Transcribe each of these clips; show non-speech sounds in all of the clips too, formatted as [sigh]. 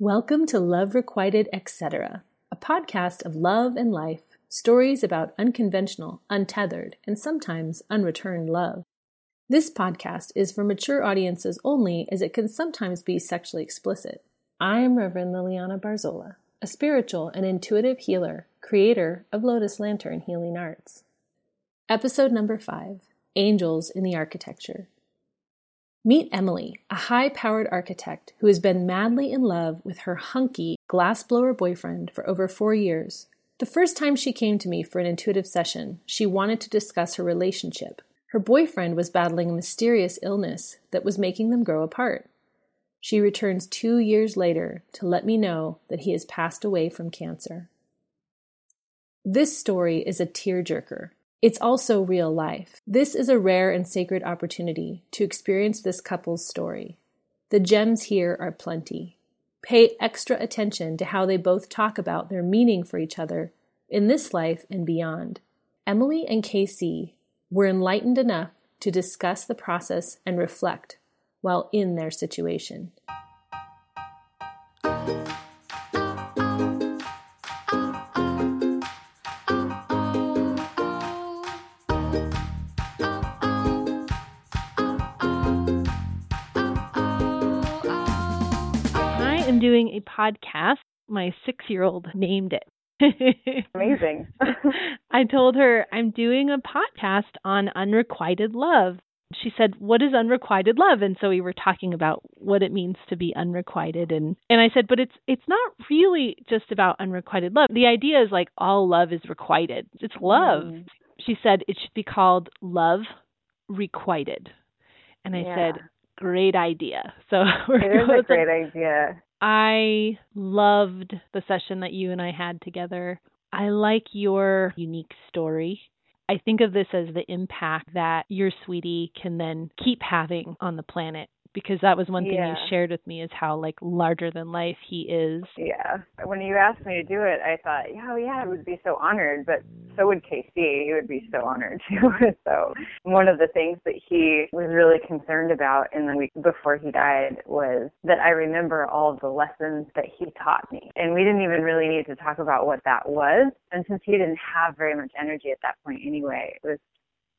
Welcome to Love Requited, etc., a podcast of love and life, stories about unconventional, untethered, and sometimes unreturned love. This podcast is for mature audiences only, as it can sometimes be sexually explicit. I am Reverend Liliana Barzola, a spiritual and intuitive healer, creator of Lotus Lantern Healing Arts. Episode number five Angels in the Architecture. Meet Emily, a high powered architect who has been madly in love with her hunky, glassblower boyfriend for over four years. The first time she came to me for an intuitive session, she wanted to discuss her relationship. Her boyfriend was battling a mysterious illness that was making them grow apart. She returns two years later to let me know that he has passed away from cancer. This story is a tearjerker it's also real life. This is a rare and sacred opportunity to experience this couple's story. The gems here are plenty. Pay extra attention to how they both talk about their meaning for each other in this life and beyond. Emily and KC were enlightened enough to discuss the process and reflect while in their situation. Doing a podcast. My six year old named it. [laughs] Amazing. [laughs] I told her I'm doing a podcast on unrequited love. She said, "What is unrequited love?" And so we were talking about what it means to be unrequited and and I said, "But it's it's not really just about unrequited love. The idea is like all love is requited. It's love." Mm. She said it should be called love requited. And I yeah. said, "Great idea." So [laughs] we're it is a great idea. I loved the session that you and I had together. I like your unique story. I think of this as the impact that your sweetie can then keep having on the planet because that was one thing yeah. you shared with me is how like larger than life he is. Yeah. When you asked me to do it, I thought, oh yeah, I would be so honored, but so would KC. He would be so honored [laughs] too. so one of the things that he was really concerned about in the week before he died was that I remember all of the lessons that he taught me. And we didn't even really need to talk about what that was. And since he didn't have very much energy at that point anyway, it was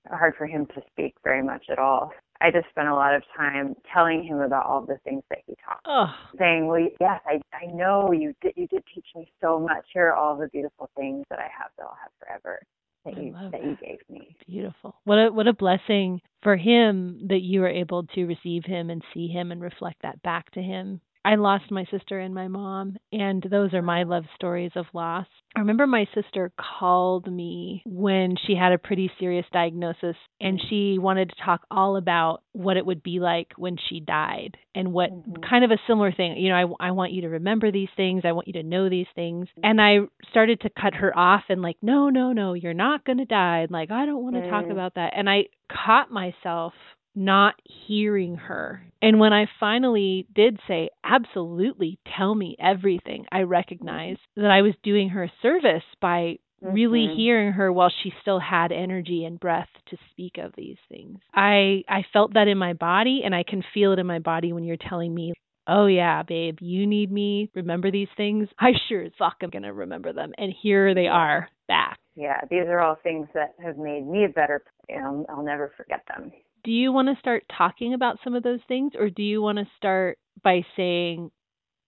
hard for him to speak very much at all. I just spent a lot of time telling him about all the things that he taught. Oh. Saying, "Well, yes, I I know you did you did teach me so much. Here are all the beautiful things that I have that I'll have forever that I you that, that you gave me." Beautiful. What a what a blessing for him that you were able to receive him and see him and reflect that back to him I lost my sister and my mom, and those are my love stories of loss. I remember my sister called me when she had a pretty serious diagnosis, and she wanted to talk all about what it would be like when she died and what mm-hmm. kind of a similar thing. You know, I, I want you to remember these things, I want you to know these things. And I started to cut her off and, like, no, no, no, you're not going to die. And, like, I don't want to mm. talk about that. And I caught myself not hearing her. And when I finally did say, absolutely, tell me everything, I recognized that I was doing her a service by really mm-hmm. hearing her while she still had energy and breath to speak of these things. I I felt that in my body and I can feel it in my body when you're telling me, "Oh yeah, babe, you need me. Remember these things?" [laughs] I sure as fuck am going to remember them and here they are back. Yeah, these are all things that have made me a better know, I'll never forget them do you want to start talking about some of those things or do you want to start by saying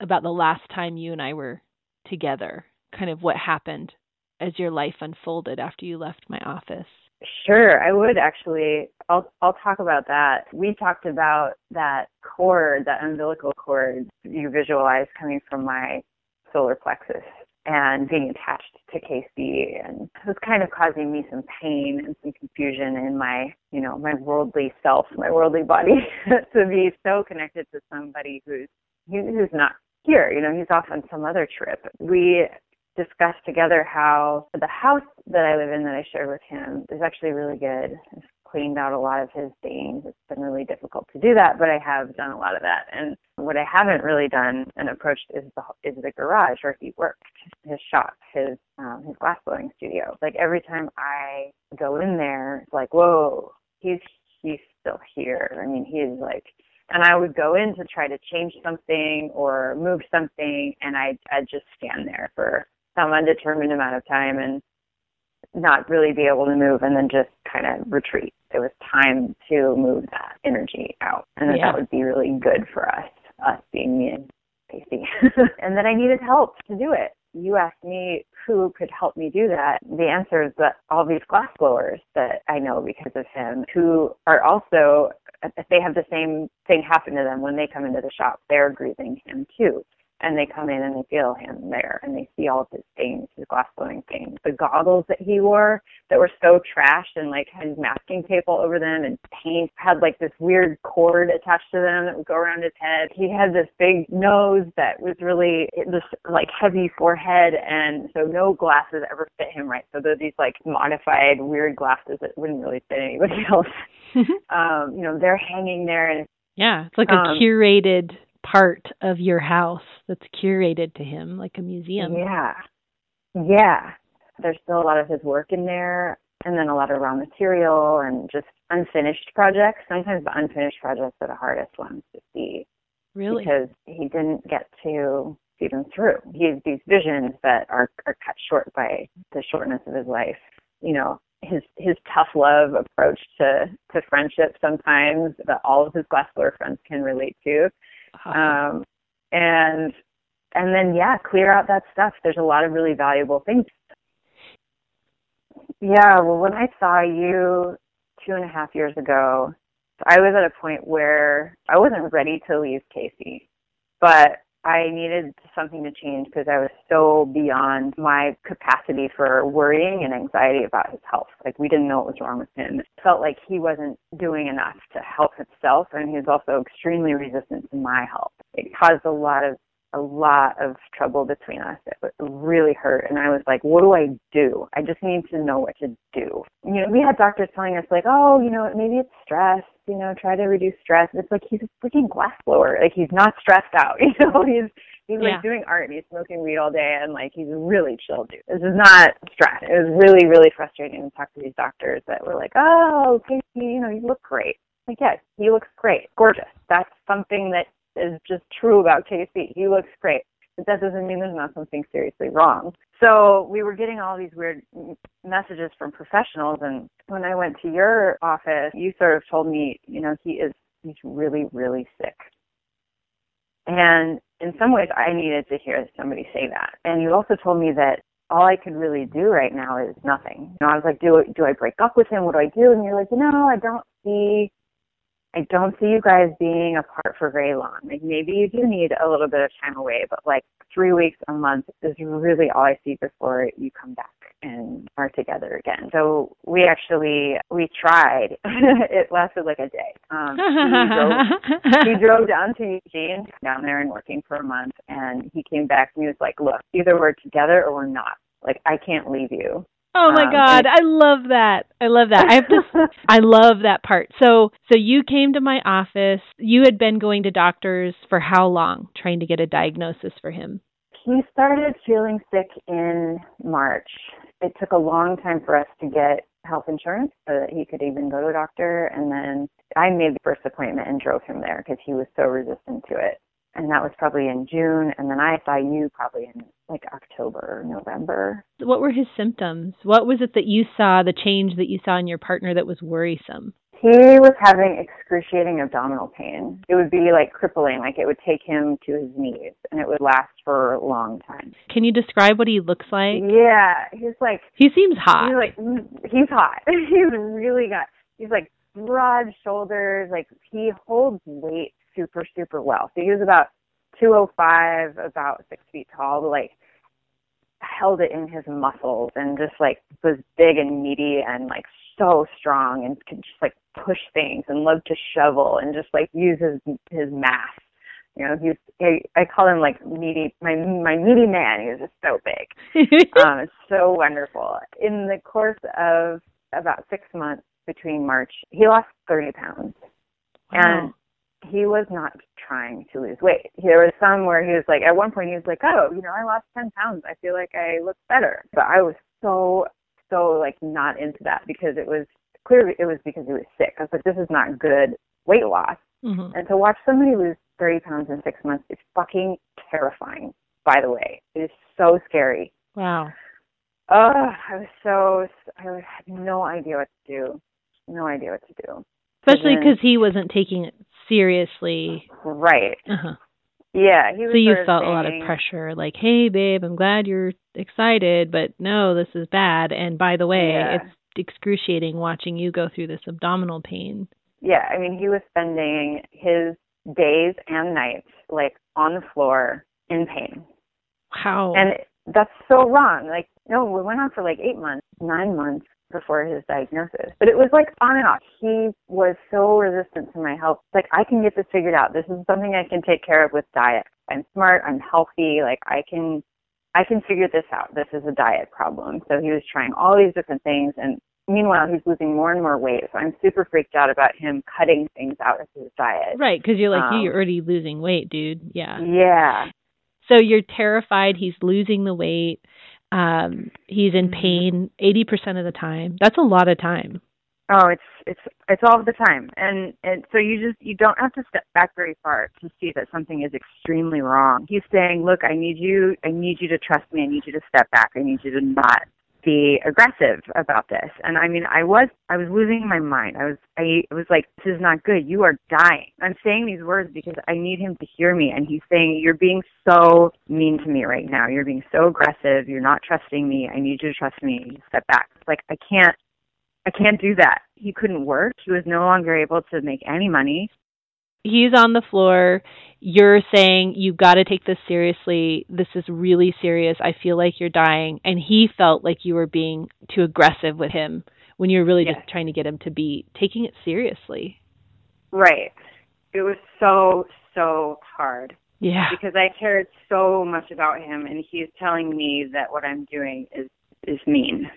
about the last time you and I were together, kind of what happened as your life unfolded after you left my office? Sure, I would actually. I'll I'll talk about that. We talked about that cord, that umbilical cord you visualize coming from my solar plexus and being attached to KC and it was kind of causing me some pain and some confusion in my, you know, my worldly self, my worldly body [laughs] to be so connected to somebody who's who's not here, you know, he's off on some other trip. We discussed together how the house that I live in that I share with him is actually really good. It's cleaned out a lot of his things. It's been really difficult to do that, but I have done a lot of that. And what I haven't really done and approached is the is the garage where he worked, his shop, his um, his glass blowing studio. Like every time I go in there, it's like, whoa, he's he's still here. I mean, he is like And I would go in to try to change something or move something, and I'd, I'd just stand there for some undetermined amount of time and not really be able to move and then just kind of retreat. It was time to move that energy out. And yeah. that would be really good for us, us being me and Casey. [laughs] and then I needed help to do it. You asked me who could help me do that. The answer is that all these glass blowers that I know because of him who are also if they have the same thing happen to them when they come into the shop. They're grieving him too and they come in and they feel him there and they see all of his things, his glass blowing things. The goggles that he wore that were so trashed and like had masking tape all over them and paint had like this weird cord attached to them that would go around his head. He had this big nose that was really this like heavy forehead and so no glasses ever fit him right. So they're these like modified weird glasses that wouldn't really fit anybody [laughs] else. [laughs] um, you know, they're hanging there and yeah, it's like a um, curated part of your house that's curated to him, like a museum. Yeah. Yeah. There's still a lot of his work in there, and then a lot of raw material and just unfinished projects. Sometimes the unfinished projects are the hardest ones to see. Really? Because he didn't get to see them through. He has these visions that are, are cut short by the shortness of his life. You know, his his tough love approach to to friendship sometimes that all of his glassblower friends can relate to um, and and then yeah, clear out that stuff. There's a lot of really valuable things. Yeah, well, when I saw you two and a half years ago, I was at a point where I wasn't ready to leave Casey, but I needed something to change because I was so beyond my capacity for worrying and anxiety about his health. Like we didn't know what was wrong with him. It felt like he wasn't doing enough to help himself and he was also extremely resistant to my help. It caused a lot of a lot of trouble between us. It really hurt. And I was like, what do I do? I just need to know what to do. You know, we had doctors telling us like, oh, you know, maybe it's stress, you know, try to reduce stress. It's like he's a freaking glass blower. Like he's not stressed out. [laughs] You know, he's he's yeah. like doing art and he's smoking weed all day and like he's a really chill dude. This is not stress. It was really, really frustrating to talk to these doctors that were like, Oh, Casey, you know, you look great. Like, yes, he looks great. Gorgeous. That's something that is just true about Casey. He looks great. But that doesn't mean there's not something seriously wrong. So we were getting all these weird messages from professionals. And when I went to your office, you sort of told me, you know, he is, he's really, really sick. And in some ways, I needed to hear somebody say that. And you also told me that all I could really do right now is nothing. You know, I was like, do do I break up with him? What do I do? And you're like, you know, I don't see I don't see you guys being apart for very long. Like maybe you do need a little bit of time away, but like three weeks, a month is really all I see before you come back and are together again. So we actually we tried. [laughs] it lasted like a day. Um, he, drove, he [laughs] drove down to Eugene, down there and working for a month, and he came back and he was like, "Look, either we're together or we're not. Like I can't leave you." Oh my um, god, I love that. I love that. I have to [laughs] I love that part. So so you came to my office. You had been going to doctors for how long trying to get a diagnosis for him? He started feeling sick in March. It took a long time for us to get health insurance so that he could even go to a doctor and then I made the first appointment and drove him there because he was so resistant to it and that was probably in June, and then I saw you probably in like October, November. What were his symptoms? What was it that you saw, the change that you saw in your partner that was worrisome? He was having excruciating abdominal pain. It would be like crippling, like it would take him to his knees, and it would last for a long time. Can you describe what he looks like? Yeah, he's like he seems hot. He's like mm, he's hot. [laughs] he's really got. He's like broad shoulders. Like he holds weight super, super well. So he was about 205, about six feet tall, but like held it in his muscles and just like was big and meaty and like so strong and could just like push things and loved to shovel and just like use his his mass. You know, he's I, I call him like meaty my my meaty man. He was just so big. [laughs] um, it's so wonderful. In the course of about six months between March, he lost thirty pounds. Wow. And he was not trying to lose weight. There was some where he was like, at one point he was like, oh, you know, I lost 10 pounds. I feel like I look better. But I was so, so like not into that because it was clearly it was because he was sick. I was like, this is not good weight loss. Mm-hmm. And to watch somebody lose 30 pounds in six months is fucking terrifying, by the way. It is so scary. Wow. Oh, I was so, I had no idea what to do. No idea what to do. Especially because he wasn't taking it seriously. Right. Uh-huh. Yeah, he was So you felt a lot of pressure, like, "Hey, babe, I'm glad you're excited, but no, this is bad." And by the way, Yeah. it's excruciating watching you go through this abdominal pain. Yeah, I mean, he was spending his days and nights like on the floor in pain. How? And that's so wrong. Like, no, we went on for like eight months, nine months before his diagnosis. But it was like on and off. He was so resistant to my help. Like, I can get this figured out. This is something I can take care of with diet. I'm smart. I'm healthy. Like, I can, I can figure this out. This is a diet problem. So he was trying all these different things. And meanwhile, he's losing more and more weight. So I'm super freaked out about him cutting things out of his diet. right, because you're like, Um, you're already losing weight, dude. Yeah. Yeah. So you're terrified. He's losing the weight. Um, he's in pain 80% of the time. That's a lot of time. Oh, it's it's it's all the time, and and so you just you don't have to step back very far to see that something is extremely wrong. He's saying, "Look, I need you. I need you to trust me. I need you to step back. I need you to not be aggressive about this." And I mean, I was I was losing my mind. I was I was like, "This is not good. You are dying." I'm saying these words because I need him to hear me, and he's saying, "You're being so mean to me right now. You're being so aggressive. You're not trusting me. I need you to trust me. You step back." It's like I can't. I can't do that. He couldn't work. He was no longer able to make any money. He's on the floor. You're saying, you've got to take this seriously. This is really serious. I feel like you're dying. And he felt like you were being too aggressive with him when you're really Yes. just trying to get him to be taking it seriously. Right. It was so, so hard Yeah. because I cared so much about him and he's telling me that what I'm doing is is mean.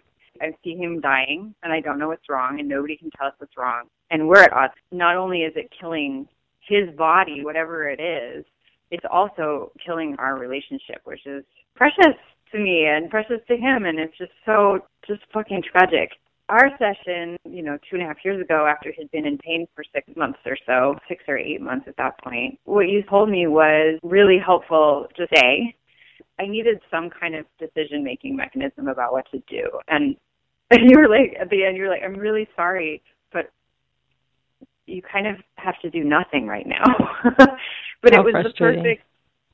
I see him dying and I don't know what's wrong and nobody can tell us what's wrong. And we're at odds. Not only is it killing his body, whatever it is, it's also killing our relationship, which is precious to me and precious to him and it's just so just fucking tragic. Our session, you know, two and a half years ago after he'd been in pain for six months or so, six or eight months at that point, what you told me was really helpful to say. I needed some kind of decision making mechanism about what to do. And and [laughs] you were like at the end you were like, I'm really sorry, you kind of have to do nothing right now. [laughs] but How it was the perfect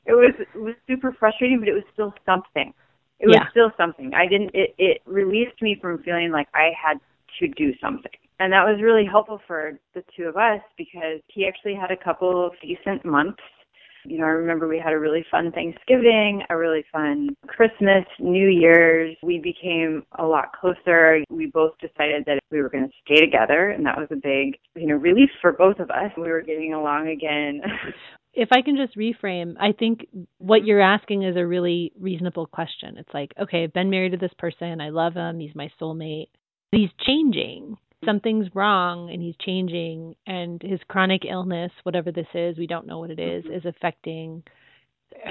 it was it was super frustrating, but it was still something. It was still something. I didn't it, it released me from feeling like I had to do something. And that was really helpful for the two of us because he actually had a couple of decent months. You know, I remember we had a really fun Thanksgiving, a really fun Christmas, New Year's. We became a lot closer. We both decided that we were going to stay together, and that was a big, you know, relief for both of us. We were getting along again. [laughs] if I can just reframe, I think what you're asking is a really reasonable question. It's like, okay, I've been married to this person. I love him. He's my soulmate. He's changing. Something's wrong and he's changing. And his chronic illness, whatever this is, we don't know what it is, mm-hmm. is affecting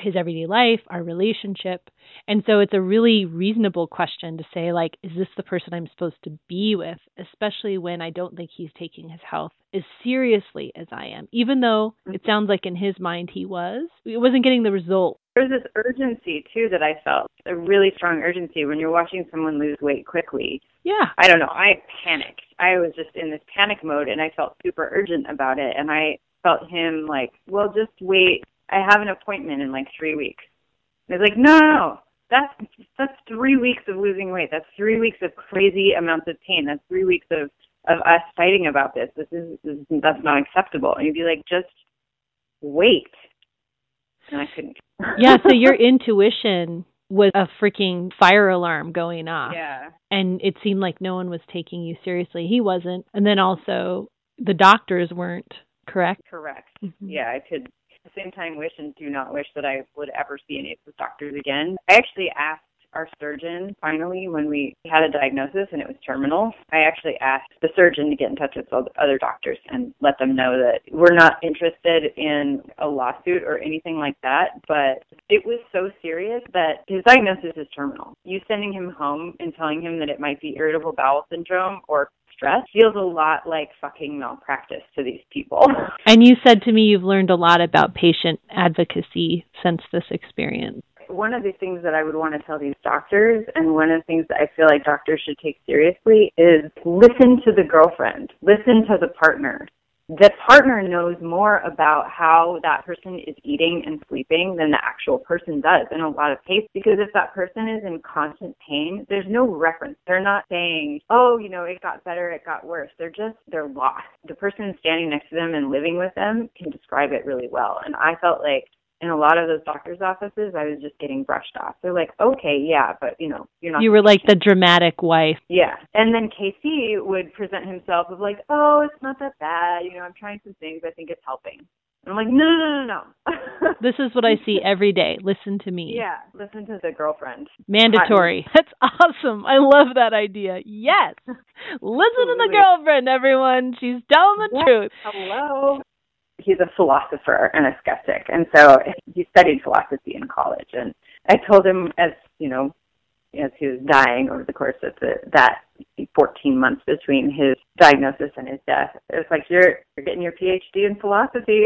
his everyday life, our relationship. And so it's a really reasonable question to say, like, is this the person I'm supposed to be with? Especially when I don't think he's taking his health as seriously as I am, even though it mm-hmm. sounds like in his mind he was. It wasn't getting the result. There's this urgency too that I felt, a really strong urgency when you're watching someone lose weight quickly. Yeah. I don't know, I panicked. I was just in this panic mode and I felt super urgent about it and I felt him like, Well just wait. I have an appointment in like three weeks. And he's like, No, no, no. That's that's three weeks of losing weight. That's three weeks of crazy amounts of pain. That's three weeks of of us fighting about this. This is, this is that's not acceptable. And you'd be like, just wait. And I couldn't. [laughs] Yeah. So your intuition was a freaking fire alarm going off. yeah. And it seemed like no one was taking you seriously. He wasn't. And then also the doctors weren't, correct? Correct. Mhm. Yeah, I could at the same time wish and do not wish that I would ever see any of those doctors again. I actually asked our surgeon finally when we had a diagnosis and it was terminal. I actually asked the surgeon to get in touch with all the other doctors and let them know that we're not interested in a lawsuit or anything like that, but it was so serious that his diagnosis is terminal. You sending him home and telling him that it might be irritable bowel syndrome or stress feels a lot like fucking malpractice to these people. And you said to me you've learned a lot about patient advocacy since this experience. One of the things that I would want to tell these doctors, and one of the things that I feel like doctors should take seriously, is listen to the girlfriend, listen to the partner. The partner knows more about how that person is eating and sleeping than the actual person does in a lot of cases because if that person is in constant pain there's no reference. They're not saying oh you know it got better it got worse. They're just they're lost. The person standing next to them and living with them can describe it really well and i felt like in a lot of those doctors' offices, I was just getting brushed off. They're like, okay, yeah, but you know, you're not. You were like the dramatic wife. Yeah, and then Casey would present himself of like, oh, it's not that bad. You know, I'm trying some things. I think it's helping. And I'm like, no, no, no, no. [laughs] this is what I see every day. Listen to me. Yeah, listen to the girlfriend. Mandatory. [laughs] That's awesome. I love that idea. Yes. [laughs] listen to the girlfriend, everyone. She's telling the truth. Hello he's a philosopher and a skeptic, and so he studied philosophy in college. And I told him, as you know, as he was dying over the course of the that 14 months between his diagnosis and his death, it was like you're you're getting your PhD in philosophy.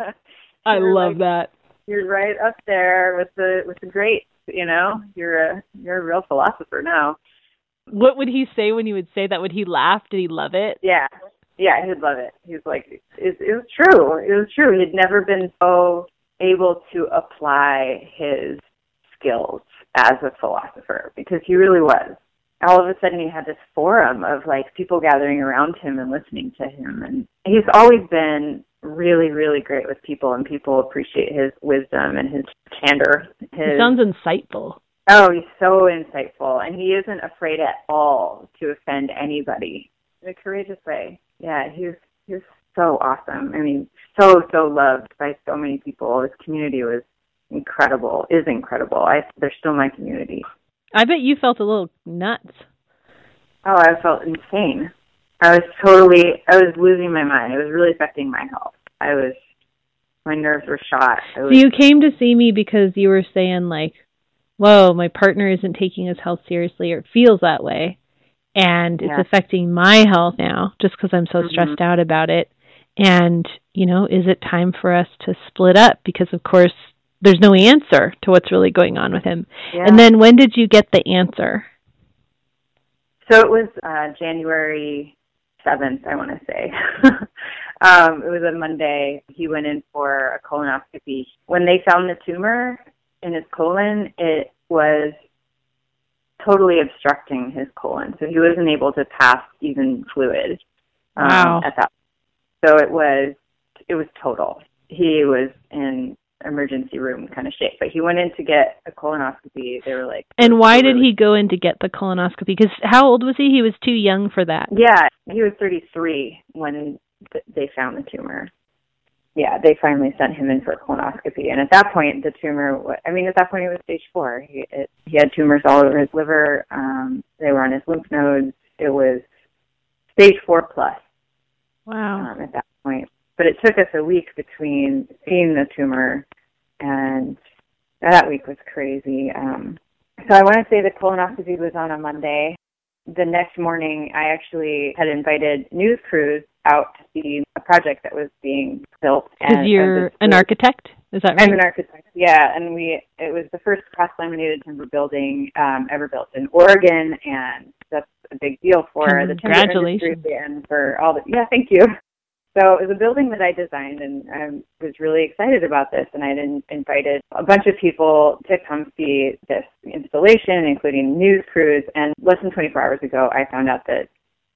[laughs] I love like, that. You're right up there with the with the greats. You know, you're a you're a real philosopher now. What would he say when you would say that? Would he laugh? Did he love it? Yeah, yeah, he'd love it. He's like, it, it was true. It was true. He'd never been so able to apply his skills as a philosopher because he really was. All of a sudden, he had this forum of like people gathering around him and listening to him, and he's always been really, really great with people, and people appreciate his wisdom and his candor. His, he sounds insightful. Oh, he's so insightful, and he isn't afraid at all to offend anybody in a courageous way yeah, he was he was so awesome. I mean, so so loved by so many people. His community was incredible. Is incredible. I they're still my community. I bet you felt a little nuts. Oh, I felt insane. I was totally I was losing my mind. It was really affecting my health. I was my nerves were shot. Was, so you came to see me because you were saying like, "Whoa, my partner isn't taking his health seriously, or it feels that way." And yeah. it's affecting my health now just because I'm so mm-hmm. stressed out about it. And, you know, is it time for us to split up? Because, of course, there's no answer to what's really going on with him. Yeah. And then when did you get the answer? So it was uh, January 7th, I want to say. [laughs] um, it was a Monday. He went in for a colonoscopy. When they found the tumor in his colon, it was totally obstructing his colon, so he wasn't able to pass even fluid um, wow. at that. So it was it was total. He was in emergency room kind of shape, but he went in to get a colonoscopy. They were like, and why did he go in to get the colonoscopy? Because how old was he? He was too young for that. Yeah, he was 33 when th- they found the tumor yeah, they finally sent him in for a colonoscopy. And at that point, the tumor, I mean, at that point, it was stage four. He, it, he had tumors all over his liver. Um, they were on his lymph nodes. It was stage four plus. Wow. Um, at that point. But it took us a week between seeing the tumor and that week was crazy. Um, so I want to say the colonoscopy was on a Monday. The next morning, I actually had invited news crews out to see a project that was being built. Because you're an architect, is that right? I'm an architect. Yeah, and we it was the first cross laminated timber building um, ever built in Oregon, and that's a big deal for the timber industry and for all the. Yeah, thank you. So it was a building that I designed, and I was really excited about this. And I invited a bunch of people to come see this installation, including news crews. And less than 24 hours ago, I found out that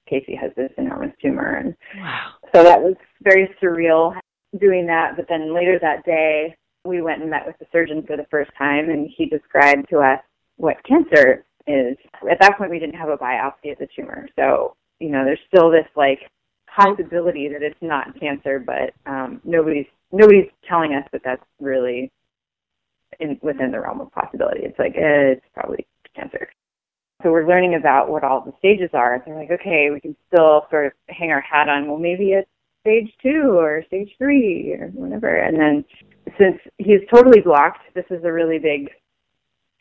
Casey has this enormous tumor. And wow. so that was very surreal doing that. But then later that day, we went and met with the surgeon for the first time, and he described to us what cancer is. At that point, we didn't have a biopsy of the tumor. So, you know, there's still this like possibility that it's not cancer, but um, nobody's nobody's telling us that that's really in, within the realm of possibility. It's like eh, it's probably cancer. So we're learning about what all the stages are. They're like, okay, we can still sort of hang our hat on, well, maybe it's stage two or stage three or whatever. And then since he's totally blocked, this is a really big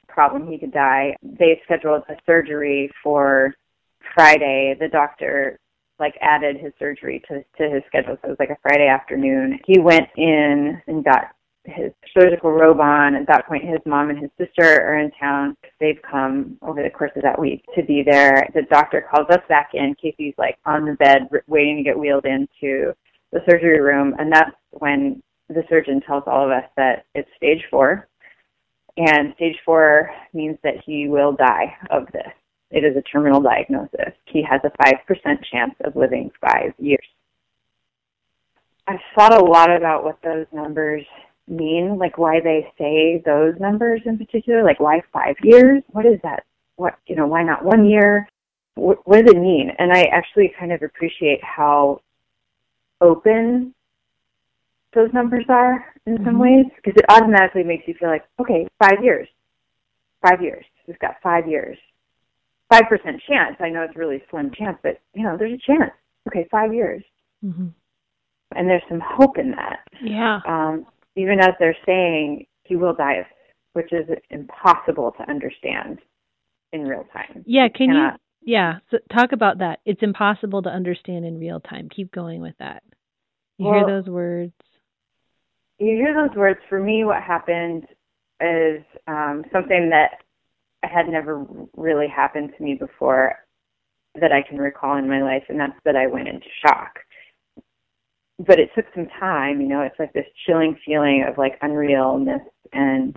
problem. He could die. They scheduled a surgery for Friday. The doctor like added his surgery to to his schedule. So it was like a Friday afternoon. He went in and got his surgical robe on. At that point, his mom and his sister are in town. They've come over the course of that week to be there. The doctor calls us back in. Casey's like on the bed, waiting to get wheeled into the surgery room, and that's when the surgeon tells all of us that it's stage four. And stage four means that he will die of this. It is a terminal diagnosis. He has a 5% chance of living five years. I've thought a lot about what those numbers mean, like why they say those numbers in particular, like why five years? What is that? What, you know, why not one year? What, what does it mean? And I actually kind of appreciate how open those numbers are in some mm-hmm. ways because it automatically makes you feel like, okay, five years, five years. We've got five years. 5% chance. I know it's a really slim chance, but, you know, there's a chance. Okay, five years. Mm-hmm. And there's some hope in that. Yeah. Um, even as they're saying he will die, which is impossible to understand in real time. Yeah, can you? Yeah, so talk about that. It's impossible to understand in real time. Keep going with that. You well, hear those words. You hear those words. For me, what happened is um, something that had never really happened to me before that I can recall in my life, and that's that I went into shock but it took some time, you know, it's like this chilling feeling of like unrealness and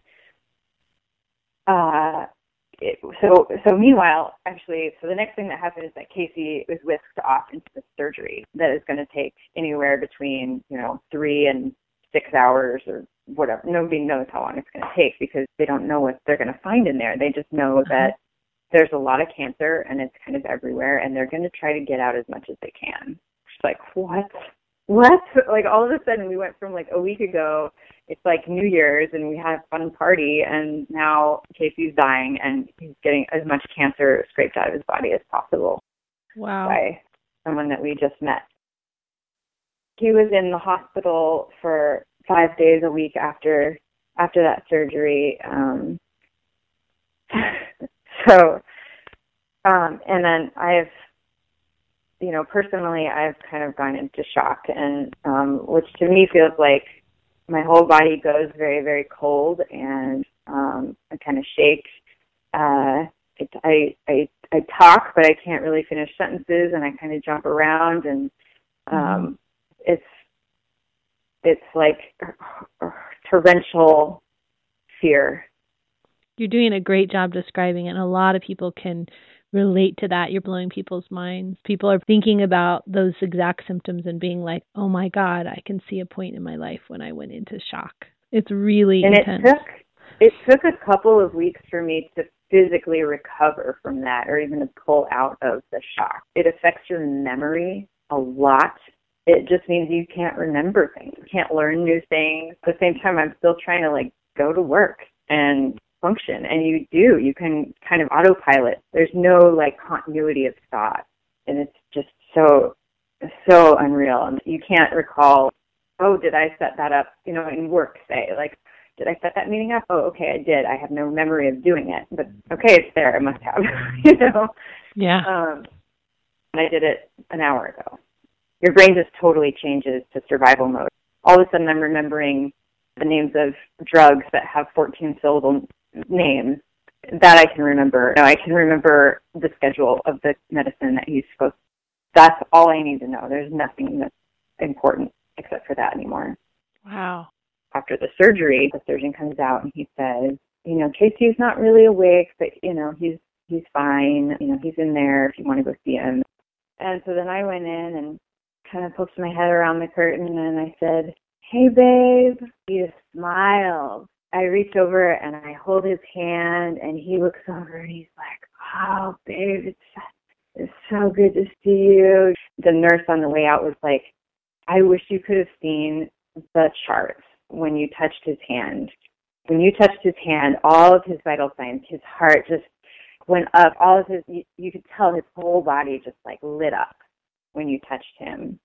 uh it, so so meanwhile actually so the next thing that happened is that Casey was whisked off into the surgery that is going to take anywhere between you know three and six hours or whatever. Nobody knows how long it's going to take because they don't know what they're going to find in there. They just know uh-huh. that there's a lot of cancer and it's kind of everywhere and they're going to try to get out as much as they can. It's like what what? Like all of a sudden we went from like a week ago, it's like New Year's and we had a fun party and now Casey's dying and he's getting as much cancer scraped out of his body as possible. Wow. By someone that we just met. He was in the hospital for five days a week after after that surgery. Um [laughs] so um and then I've you know, personally, I've kind of gone into shock, and um, which to me feels like my whole body goes very, very cold, and um, I kind of shake. Uh, it, I, I I talk, but I can't really finish sentences, and I kind of jump around, and um, mm-hmm. it's it's like torrential fear. You're doing a great job describing it. And a lot of people can relate to that. You're blowing people's minds. People are thinking about those exact symptoms and being like, "Oh my God, I can see a point in my life when I went into shock." It's really and intense. it took it took a couple of weeks for me to physically recover from that, or even to pull out of the shock. It affects your memory a lot. It just means you can't remember things, you can't learn new things. At the same time, I'm still trying to like go to work and function and you do you can kind of autopilot. There's no like continuity of thought and it's just so so unreal. And you can't recall oh did i set that up you know in work say like did i set that meeting up? Oh okay i did. I have no memory of doing it but okay it's there i must have [laughs] you know? Yeah. Um and i did it an hour ago. Your brain just totally changes to survival mode. All of a sudden i'm remembering the names of drugs that have 14 syllable names that I can remember. No, I can remember the schedule of the medicine that he's supposed. That's all I need to know. There's nothing that's important except for that anymore. Wow. After the surgery, the surgeon comes out and he says, you know, Casey's not really awake, but you know, he's he's fine. You know, he's in there if you want to go see him. And so then I went in and kind of poked my head around the curtain and I said, Hey babe. He just smiled I reach over and I hold his hand, and he looks over and he's like, "Oh, babe, it's it's so good to see you." The nurse on the way out was like, "I wish you could have seen the charts when you touched his hand. When you touched his hand, all of his vital signs, his heart just went up. All of his, you, you could tell his whole body just like lit up when you touched him."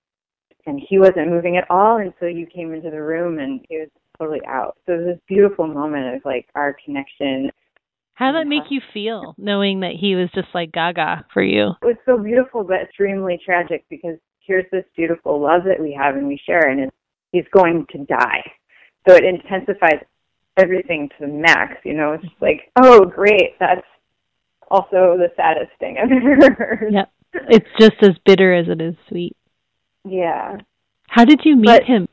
And he wasn't moving at all until you came into the room, and he was totally out. So it was this beautiful moment of like our connection. How did that make you feel, knowing that he was just like Gaga for you? It was so beautiful, but extremely tragic because here's this beautiful love that we have and we share, and it's, he's going to die. So it intensifies everything to the max. You know, it's just like, oh, great, that's also the saddest thing I've [laughs] ever heard. Yep, it's just as bitter as it is sweet. Yeah. How did you meet But- him?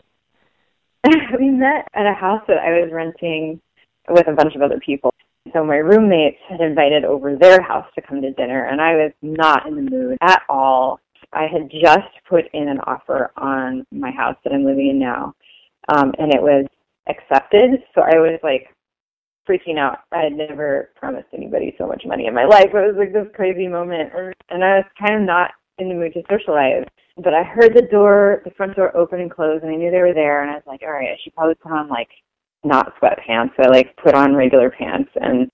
[laughs] we met at a house that I was renting with a bunch of other people. So my roommates had invited over their house to come to dinner, and I was not in the mood at all. I had just put in an offer on my house that I'm living in now, um, and it was accepted. So I was like freaking out. I had never promised anybody so much money in my life. It was like this crazy moment, and I was kind of not in the mood to socialize. But I heard the door, the front door open and close, and I knew they were there. And I was like, all right, I should probably put on like not sweatpants. So I like put on regular pants and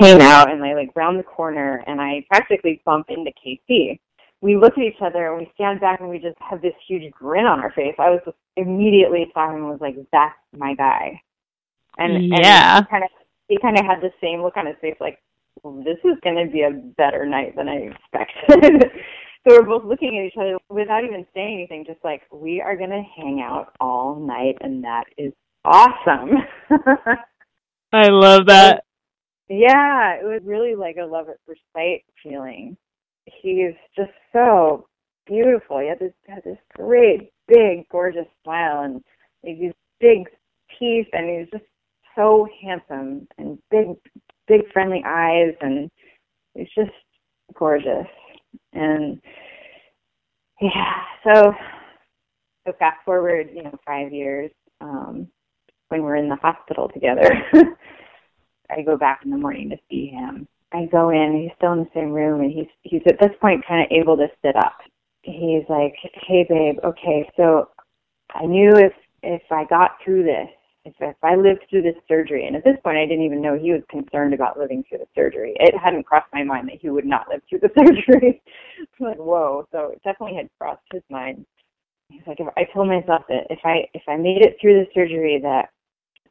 came out and I like round the corner and I practically bump into KC. We look at each other and we stand back and we just have this huge grin on our face. I was just immediately saw him and was like, that's my guy. And Yeah. he kind of he kind of had the same look on his face, like well, this is going to be a better night than I expected. [laughs] so we're both looking at each other without even saying anything, just like we are going to hang out all night, and that is awesome. [laughs] I love that. yeah, it was really like a love at first sight feeling. He's just so beautiful. He had this had this great, big, gorgeous smile and these big teeth, and he was just so handsome and big, big friendly eyes, and he's just gorgeous. And yeah, so so fast forward, you know, five years. Um, when we're in the hospital together. [laughs] I go back in the morning to see him. I go in, he's still in the same room and he's he's at this point kind of able to sit up. He's like, "Hey babe, okay, so I knew if if I got through this, if if I lived through this surgery, and at this point I didn't even know he was concerned about living through the surgery. It hadn't crossed my mind that he would not live through the [laughs] surgery. I'm [laughs] like, whoa, so it definitely had crossed his mind. He's like, if I told myself that if I if I made it through the surgery, that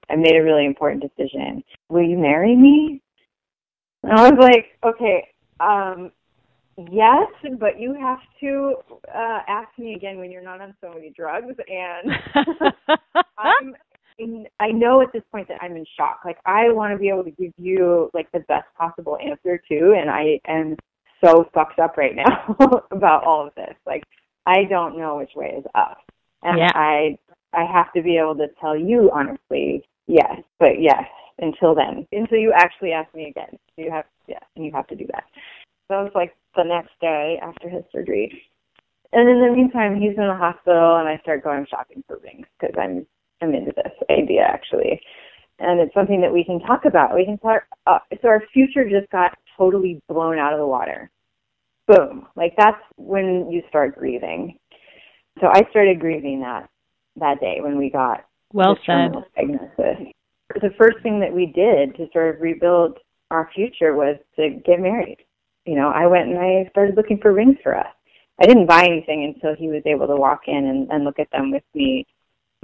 I made a really important decision. Will you marry me? And I was like, okay, um, yes, but you have to uh, ask me again when you're not on so many drugs. And [laughs] I'm, I know at this point that I'm in shock. Like I want to be able to give you like the best possible answer too, and I am so fucked up right now [laughs] about all of this. Like I don't know which way is up, and Yeah. I I have to be able to tell you honestly, yes, but yes. Until then, until you actually ask me again, you have yeah, and you have to do that. So it was like the next day after his surgery, and in the meantime, he's in the hospital, and I start going shopping for rings because I'm Into this idea actually, and it's something that we can talk about. We can talk. Uh, so our future just got totally blown out of the water. Boom! Like that's when you start grieving. So I started grieving that that day when we got well said. diagnosis. The first thing that we did to sort of rebuild our future was to get married. You know, I went and I started looking for rings for us. I didn't buy anything until he was able to walk in and, and look at them with me.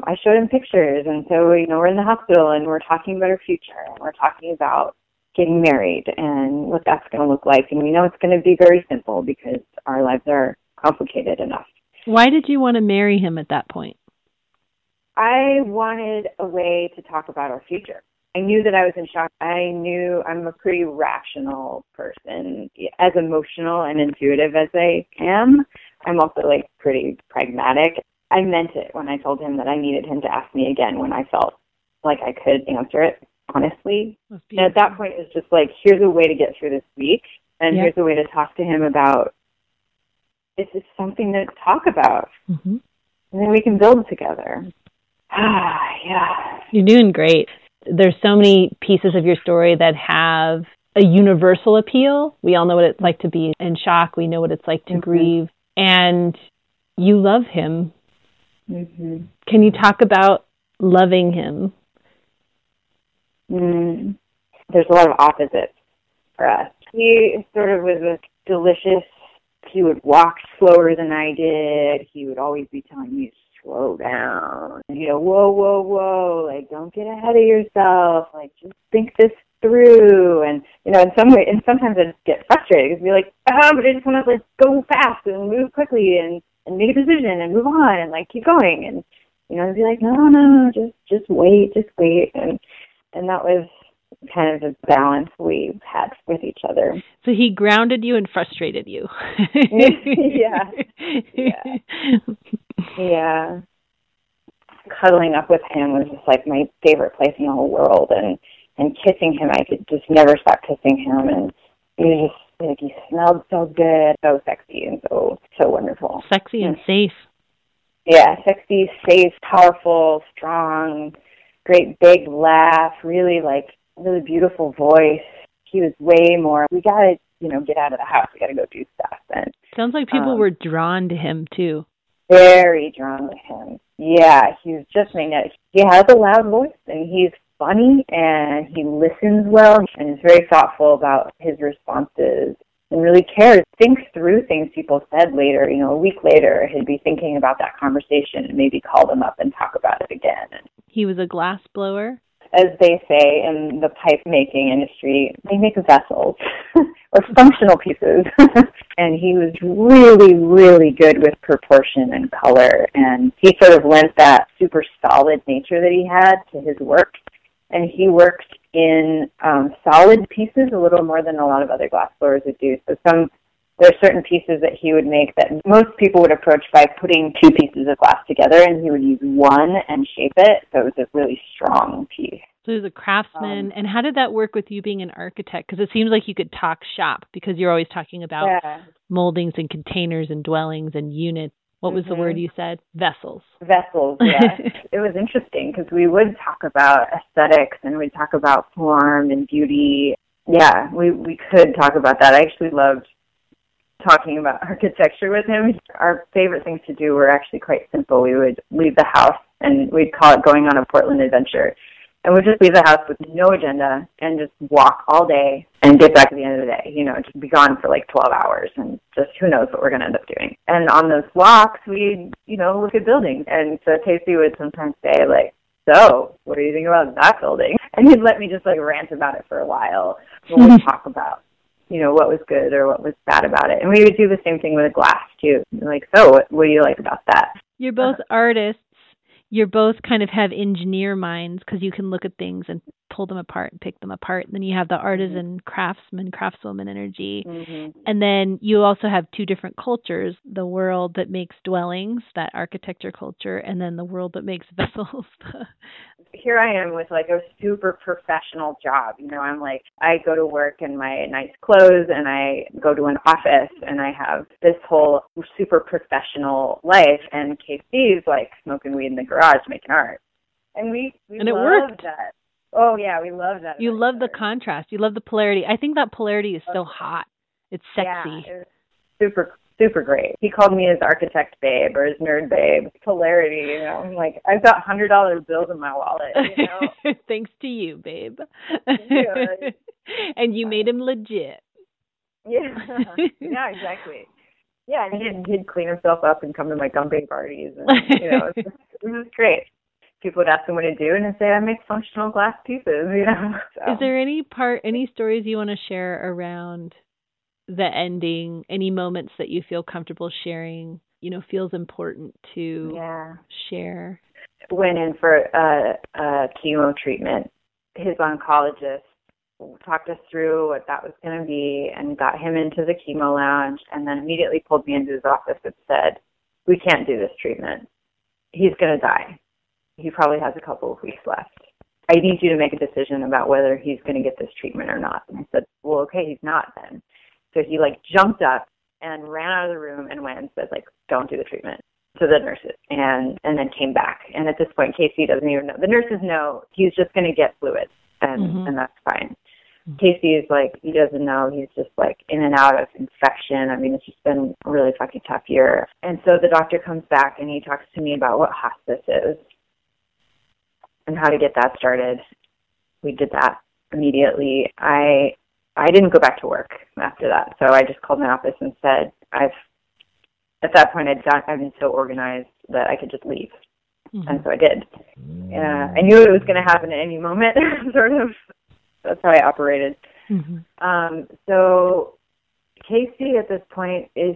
I showed him pictures, and so you know we're in the hospital and we're talking about our future, and we're talking about getting married and what that's going to look like, and we know it's going to be very simple because our lives are complicated enough. Why did you want to marry him at that point? I wanted a way to talk about our future. I knew that I was in shock. I knew I'm a pretty rational person, as emotional and intuitive as I am. I'm also like pretty pragmatic. I meant it when I told him that I needed him to ask me again when I felt like I could answer it honestly. And at that point, it's just like, here's a way to get through this week, and Yeah. here's a way to talk to him about. This is something to talk about, hmm and then we can build together. Ah, yeah. You're doing great. There's so many pieces of your story that have a universal appeal. We all know what it's like to be in shock. We know what it's like to Mhm. grieve. And you love him. Hmm Can you talk about loving him? Mm. There's a lot of opposites for us. He sort of was a delicious. He would walk slower than I did. He would always be telling me, slow down. You know, whoa, whoa, whoa. Like, don't get ahead of yourself. Like, just think this through. And you know, in some way, and sometimes I just get frustrated because be like, ah, but I just want to like go fast and move quickly and and make a decision and move on and like keep going and you know, be like, no, no, no, just just wait, just wait, and and that was kind of the balance we had with each other. So he grounded you and frustrated you. [laughs] yeah. Yeah. yeah. Cuddling up with him was just like my favorite place in the whole world and and kissing him I could just never stop kissing him and he was just like he smelled so good, so sexy and so so wonderful. Sexy and safe. Yeah, sexy, safe, powerful, strong, great big laugh, really like really beautiful voice. He was way more. We gotta, you know, get out of the house. We gotta go do stuff. And sounds like people um, were drawn to him too. Very drawn to him. Yeah, he's just magnetic. He has a loud voice, and he's funny, and he listens well, and is very thoughtful about his responses and really cares, thinks through things people said later. You know, a week later, he'd be thinking about that conversation and maybe call them up and talk about it again. He was a glass blower? as they say in the pipe making industry, they make vessels [laughs] or functional pieces. [laughs] and he was really, really good with proportion and color. And he sort of lent that super solid nature that he had to his work. And he worked in um, solid pieces a little more than a lot of other glass blowers would do. So some there are certain pieces that he would make that most people would approach by putting two pieces of glass together, and he would use one and shape it so it was a really strong piece. So he's a craftsman. Um, and how did that work with you being an architect? Because it seems like you could talk shop because you're always talking about yeah. moldings and containers and dwellings and units. What was mm-hmm. the word mm-hmm. you said? Vessels. Vessels, [laughs] yeah. it was interesting because we would talk about aesthetics and we'd talk about form and beauty. Yeah, we, we could talk about that. I actually loved talking about [laughs] architecture with him. Our favorite things to do were actually quite simple. We would leave the house and we'd call it going on a Portland adventure. And we'd just leave the house with no agenda and just walk all day and get back at the end of the day, you know, just be gone for like 12 hours and just who knows what we're going to end up doing. And on those walks, we'd, you know, look at buildings. And so Casey would sometimes say like, so what do you think about that building? And he'd let me just like rant about it for a while. We'll [laughs] talk about you know, what was good or what was bad about it. And we would do the same thing with a glass too. Like, so what, what do you like about that? You're both uh-huh. artists you're both kind of have engineer minds because you can look at things and pull them apart and pick them apart. And then you have the artisan mm-hmm. craftsman, craftswoman energy. Mm-hmm. And then you also have two different cultures the world that makes dwellings, that architecture culture, and then the world that makes [laughs] vessels. Here I am with like a super professional job. You know, I'm like, I go to work in my nice clothes and I go to an office and I have this whole super professional life. And Casey's like smoking weed in the garage making art. And we, we and it worked. that. Oh yeah, we love that. You love the contrast. You love the polarity. I think that polarity is so hot. It's sexy. Yeah, super super great. He called me his architect babe or his nerd babe. Polarity, you know. I'm like, I've got hundred dollar bills in my wallet, you know. [laughs] Thanks to you, babe. [laughs] and you made him legit. Yeah. yeah, exactly. Yeah, and he'd, he'd clean himself up and come to my dumping parties and you know, it was, it was great people would ask him what to do and I'd say I make functional glass pieces, you know. So. Is there any part any stories you want to share around the ending, any moments that you feel comfortable sharing, you know, feels important to yeah. share? Went in for a, a chemo treatment. His oncologist talked us through what that was going to be and got him into the chemo lounge and then immediately pulled me into his office and said, we can't do this treatment. He's going to die he probably has a couple of weeks left. I need you to make a decision about whether he's going to get this treatment or not. And I said, well, okay, he's not then. So he like jumped up and ran out of the room and went and said like, don't do the treatment to the nurses and and then came back. And at this point, Casey doesn't even know. The nurses know he's just going to get fluids and mm-hmm. and that's fine. Mm-hmm. Casey is like he doesn't know. He's just like in and out of infection. I mean, it's just been a really fucking tough year. And so the doctor comes back and he talks to me about what hospice is and how to get that started. We did that immediately. I I didn't go back to work after that, so I just called my office and said I've. At that point, I'd done, I'd been so organized that I could just leave, mm-hmm. and so I did. Uh, I knew it was going to happen at any moment. [laughs] sort of. That's how I operated. Mm-hmm. Um, so Casey at this point is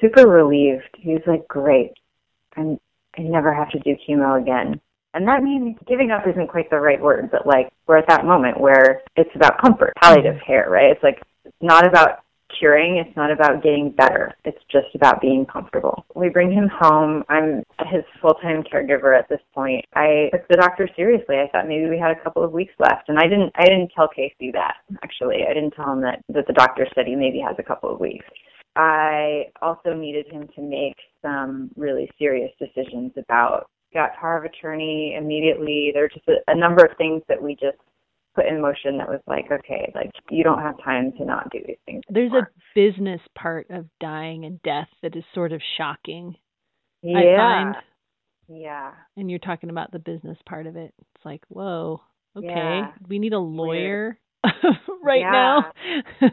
super relieved. He's like, great. I'm, I never have to do chemo again. And that means giving up isn't quite the right word, but like we're at that moment where it's about comfort, palliative mm-hmm. care, right? It's like it's not about curing. It's not about getting better. It's just about being comfortable. We bring him home. I'm his full-time caregiver at this point. I took the doctor seriously. I thought maybe we had a couple of weeks left, and I didn't. I didn't tell Casey that actually. I didn't tell him that that the doctor said he maybe has a couple of weeks. I also needed him to make some really serious decisions about got power of attorney immediately. There are just a, a number of things that we just put in motion that was like, okay, like you don't have time to not do these things. There's anymore. a business part of dying and death that is sort of shocking. Yeah. Yeah. And you're talking about the business part of it. It's like, whoa, okay, yeah. we need a lawyer [laughs] right now. [laughs]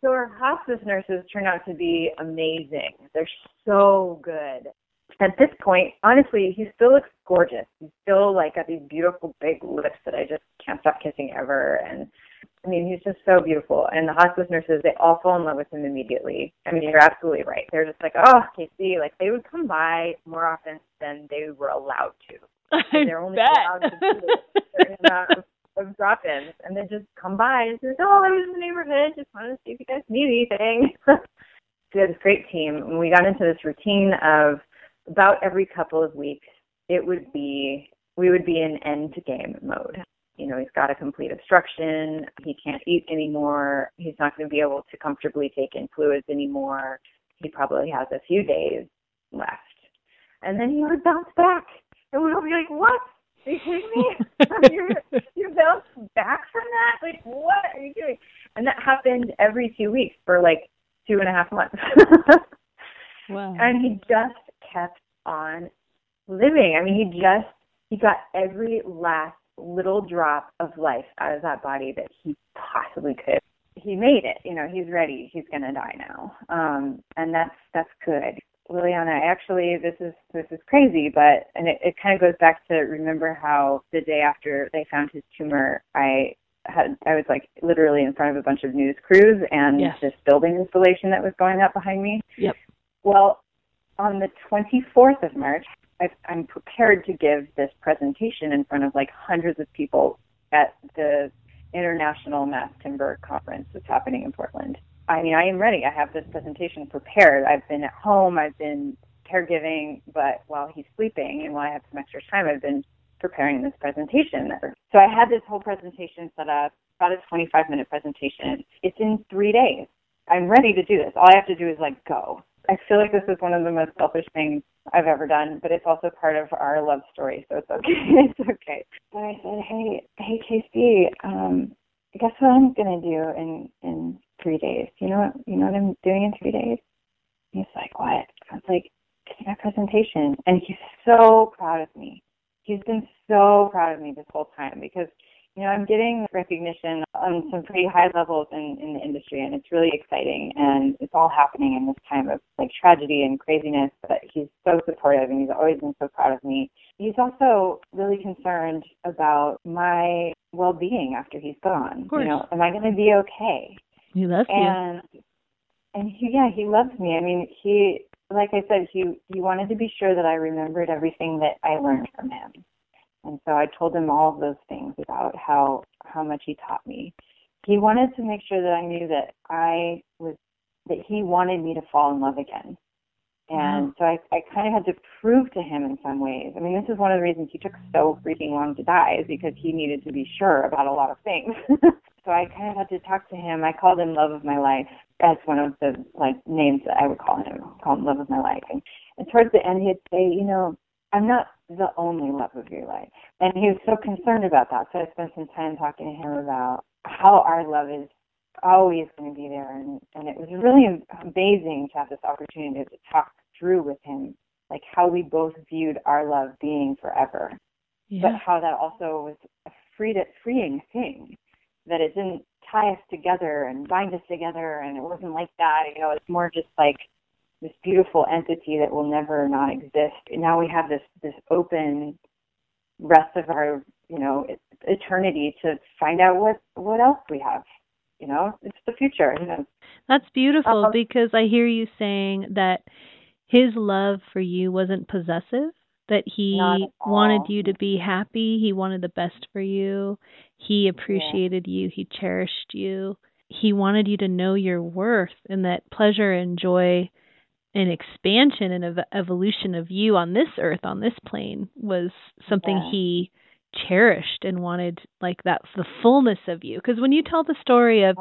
so our hospice nurses turn out to be amazing. They're so good at this point, honestly, he still looks gorgeous. He's still like got these beautiful big lips that I just can't stop kissing ever. And I mean, he's just so beautiful. And the hospice nurses, they all fall in love with him immediately. I mean, you're absolutely right. They're just like, oh, Casey, like they would come by more often than they were allowed to. [laughs] I they're only bet. allowed to do a certain amount of, of drop-ins, and they just come by and say, oh, I was in the neighborhood, just wanted to see if you guys need anything. [laughs] we had this great team, and we got into this routine of about every couple of weeks, it would be we would be in end game mode. You know, he's got a complete obstruction. He can't eat anymore. He's not going to be able to comfortably take in fluids anymore. He probably has a few days left. And then he would bounce back. And we would be like, what? Are you kidding me? [laughs] you you bounced back from that? Like, what are you doing? And that happened every two weeks for like two and a half months. [laughs] wow. And he just kept on living. I mean, he just he got every last little drop of life out of that body that he possibly could. He made it. You know, he's ready. He's gonna die now, um, and that's that's good. Liliana, actually, this is this is crazy, but and it, it kind of goes back to remember how the day after they found his tumor, I had I was like literally in front of a bunch of news crews and yes. this building installation that was going up behind me. Yep. Well, on the 24th of March, I, I'm prepared to give this presentation in front of like hundreds of people at the International Mass Timber Conference that's happening in Portland. I mean, I am ready. I have this presentation prepared. I've been at home. I've been caregiving, but while he's sleeping and while I have some extra time, I've been preparing this presentation. So I had this whole presentation set up, about a 25 minute presentation. It's in three days. I'm ready to do this. All I have to do is like go. I feel like this is one of the most selfish things I've ever done, but it's also part of our love story, so it's okay. [laughs] it's okay. But I said, hey, hey, Casey, um, guess what I'm gonna do in in three days? You know what? You know what I'm doing in three days? he's like, what? I was like, my presentation, and he's so proud of me. He's been so proud of me this whole time because you know, I'm getting recognition on some pretty high levels in, in the industry, and it's really exciting. And it's all happening in this time of like tragedy and craziness. But he's so supportive, and he's always been so proud of me. He's also really concerned about my well-being after he's gone. Of course. You know, am I going to be okay? He loves and, you. And he, yeah, he loves me. I mean, he, like I said, he he wanted to be sure that I remembered everything that I learned from him and so I told him all of those things about how how much he taught me. He wanted to make sure that I knew that I was that he wanted me to fall in love again. And so I, I kind of had to prove to him in some ways. I mean, this is one of the reasons he took so freaking long to die is because he needed to be sure about a lot of things. [laughs] so I kind of had to talk to him. I called him love of my life. That's one of the like names that I would call him. Call him love of my life. And, and towards the end, he'd say, you know, I'm not the only love of your life. And he was so concerned about that. So I spent some time talking to him about how our love is always going to be there. And, and it was really amazing to have this opportunity to talk through with him, like how we both viewed our love being forever, yeah. but how that also was a free to, freeing thing, that it didn't tie us together and bind us together. And it wasn't like that. You know, it's more just like this beautiful entity that will never not exist. And now we have this this open rest of our you know eternity to find out what what else we have you know, it's the future. You know? That's beautiful um, because I hear you saying that his love for you wasn't possessive, that he wanted you to be happy, he wanted the best for you, he appreciated yeah. you, he cherished you. He wanted you to know your worth and that pleasure and joy and expansion and ev- evolution of you on this earth, on this plane, was something yeah. he cherished and wanted like that the fullness of you because when you tell the story of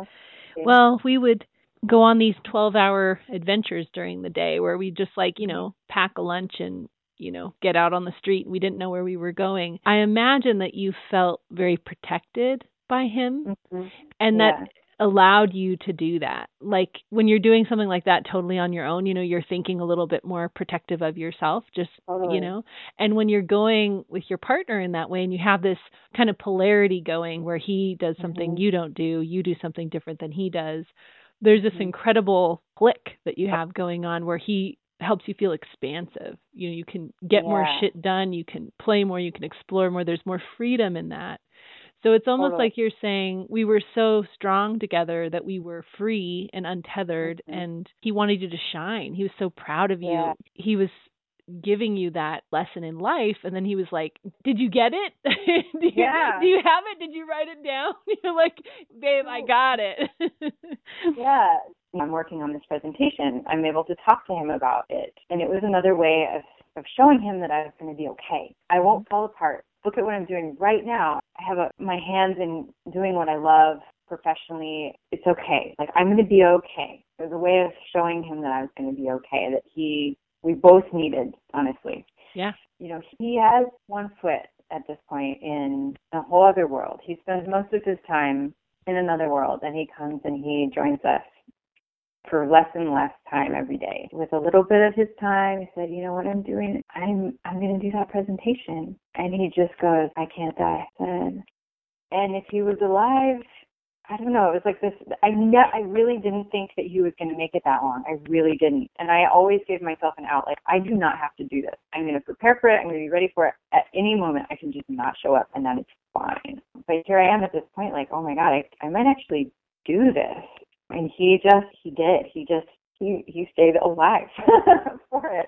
well we would go on these 12 hour adventures during the day where we just like you know pack a lunch and you know get out on the street we didn't know where we were going i imagine that you felt very protected by him mm-hmm. and yeah. Allowed you to do that. Like when you're doing something like that totally on your own, you know, you're thinking a little bit more protective of yourself, just, totally. you know. And when you're going with your partner in that way and you have this kind of polarity going where he does something mm-hmm. you don't do, you do something different than he does, there's this mm-hmm. incredible click that you have going on where he helps you feel expansive. You know, you can get yeah. more shit done, you can play more, you can explore more. There's more freedom in that. So it's almost totally. like you're saying we were so strong together that we were free and untethered mm-hmm. and he wanted you to shine. He was so proud of you. Yeah. He was giving you that lesson in life and then he was like, "Did you get it? [laughs] do you, yeah. do you have it? Did you write it down?" [laughs] You're like, "Babe, I got it." yeah. I'm working on this presentation. I'm able to talk to him about it. And it was another way of of showing him that I was going to be okay. I won't fall apart look at what I'm doing right now. I have a, my hands in doing what I love professionally. It's okay. Like I'm going to be okay. It was a way of showing him that I was going to be okay. That he, we both needed, honestly. Yeah. You know, he has one foot at this point in a whole other world. He spends most of his time in another world, and he comes and he joins us for less and less time every day. With a little bit of his time, he said, "You know what I'm doing? I'm I'm going to do that presentation." And he just goes, "I can't die." And and if he was alive, I don't know. It was like this. I ne- I really didn't think that he was going to make it that long. I really didn't. And I always gave myself an out. Like I do not have to do this. I'm going to prepare for it. I'm going to be ready for it at any moment. I can just not show up, and then it's fine. But here I am at this point. Like, oh my god, I I might actually do this and he just he did. He just he he stayed alive [laughs] for it.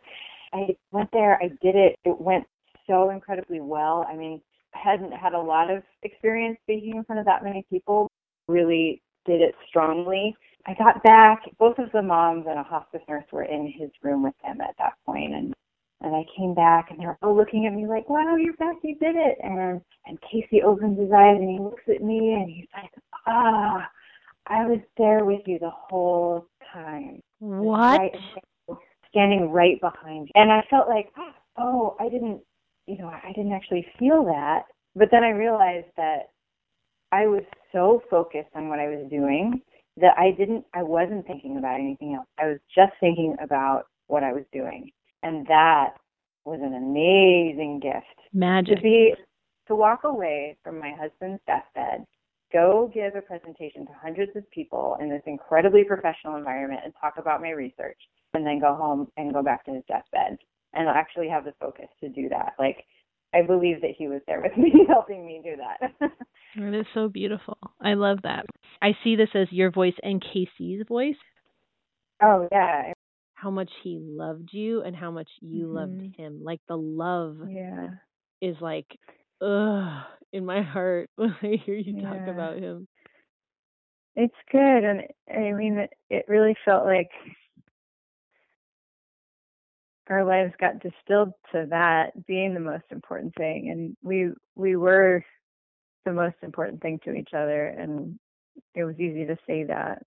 I went there i did it. It went so incredibly well. I mean I hadn't had a lot of experience speaking in front of that many people. Really did it strongly. I got back both of the moms and a hospice nurse were in his room with him at that point and and I came back and they were all looking at me like, Wow, you're back, you did it. And and Casey opens his eyes and he looks at me and he's like, Ah I was there with you the whole time. What? Right, standing right behind you. And I felt like, oh, I didn't, you know, I didn't actually feel that. But then I realized that I was so focused on what I was doing that I didn't, I wasn't thinking about anything else. I was just thinking about what I was doing. And that was an amazing gift. Magic. To be, to walk away from my husband's deathbed go give a presentation to hundreds of people in this incredibly professional environment and talk about my research and then go home and go back to his deathbed and actually have the focus to do that. Like I believe that he was there with [laughs] me helping me do that. [laughs] it is so beautiful. I love that. I see this as your voice and Casey's voice. Oh yeah. How much he loved you and how much you mm-hmm. loved him. Like the love yeah. is like ugh in my heart [laughs] when I hear you yeah. talk about him. It's good, and I mean, it, it really felt like our lives got distilled to that being the most important thing, and we we were the most important thing to each other, and it was easy to say that.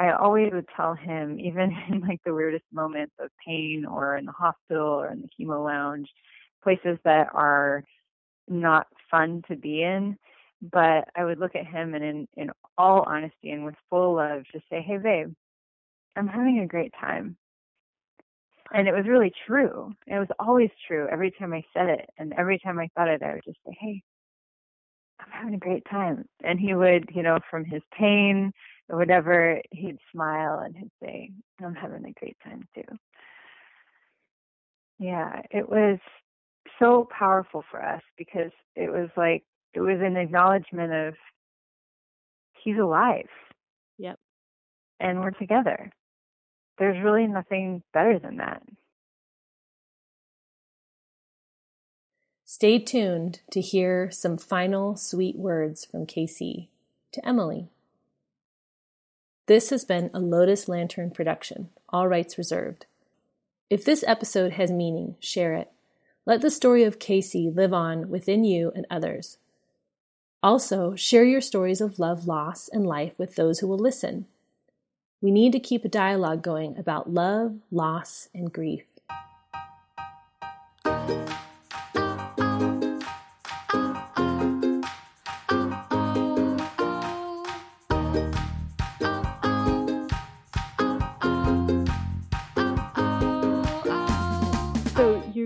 I always would tell him, even [laughs] in like the weirdest moments of pain or in the hospital or in the chemo lounge, places that are not fun to be in. But I would look at him and in, in all honesty and with full love just say, Hey babe, I'm having a great time. And it was really true. It was always true every time I said it. And every time I thought it, I would just say, Hey, I'm having a great time. And he would, you know, from his pain or whatever, he'd smile and he'd say, I'm having a great time too. Yeah, it was so powerful for us because it was like it was an acknowledgement of he's alive. Yep. And we're together. There's really nothing better than that. Stay tuned to hear some final sweet words from Casey to Emily. This has been a Lotus Lantern production, all rights reserved. If this episode has meaning, share it. Let the story of Casey live on within you and others. Also, share your stories of love, loss, and life with those who will listen. We need to keep a dialogue going about love, loss, and grief.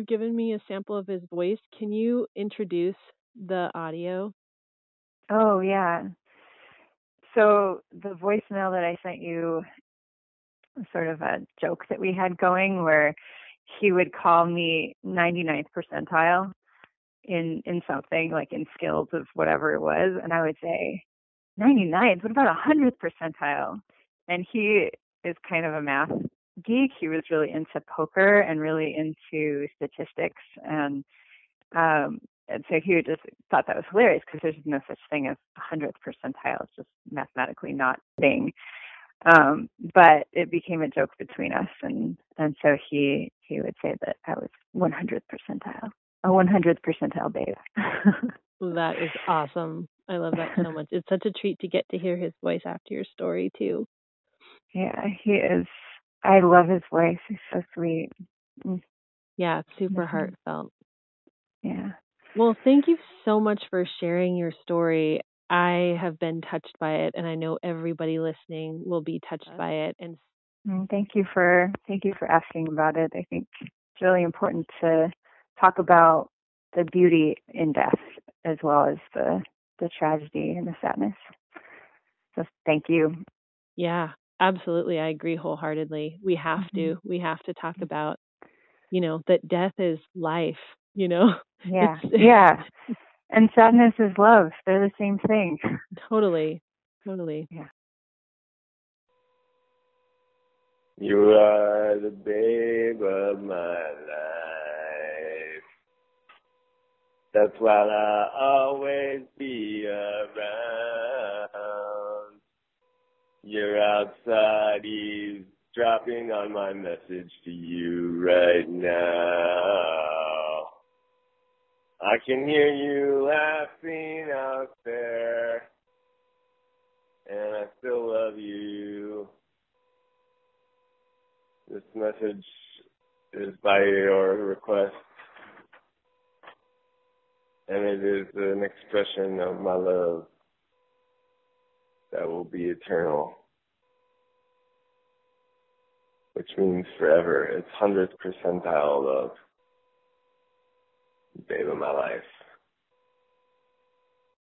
You've given me a sample of his voice. Can you introduce the audio? Oh, yeah. So the voicemail that I sent you sort of a joke that we had going where he would call me 99th percentile in in something like in skills of whatever it was and I would say 99th what about a 100th percentile and he is kind of a math geek. He was really into poker and really into statistics, and um, and so he just thought that was hilarious because there's no such thing as a hundredth percentile. It's just mathematically not a thing. Um, but it became a joke between us, and and so he he would say that I was 100th percentile, a 100th percentile babe. [laughs] that is awesome. I love that so [laughs] much. It's such a treat to get to hear his voice after your story too. Yeah, he is I love his voice. He's so sweet. Mm. Yeah, super mm-hmm. heartfelt. Yeah. Well, thank you so much for sharing your story. I have been touched by it, and I know everybody listening will be touched by it. And mm, thank you for thank you for asking about it. I think it's really important to talk about the beauty in death as well as the the tragedy and the sadness. So thank you. Yeah, Absolutely, I agree wholeheartedly. We have mm-hmm. to. We have to talk mm-hmm. about, you know, that death is life, you know. [laughs] Yeah. yeah. [laughs] And sadness is love. They're the same thing. Totally. Totally. Yeah. You are the babe of my life. That's why I'll always be around. You're outside eavesdropping on my message to you right now. I can hear you laughing out there, and I still love you. This message is by your request, and it is an expression of my love that will be eternal, which means forever. It's hundredth percentile love. Babe of my life.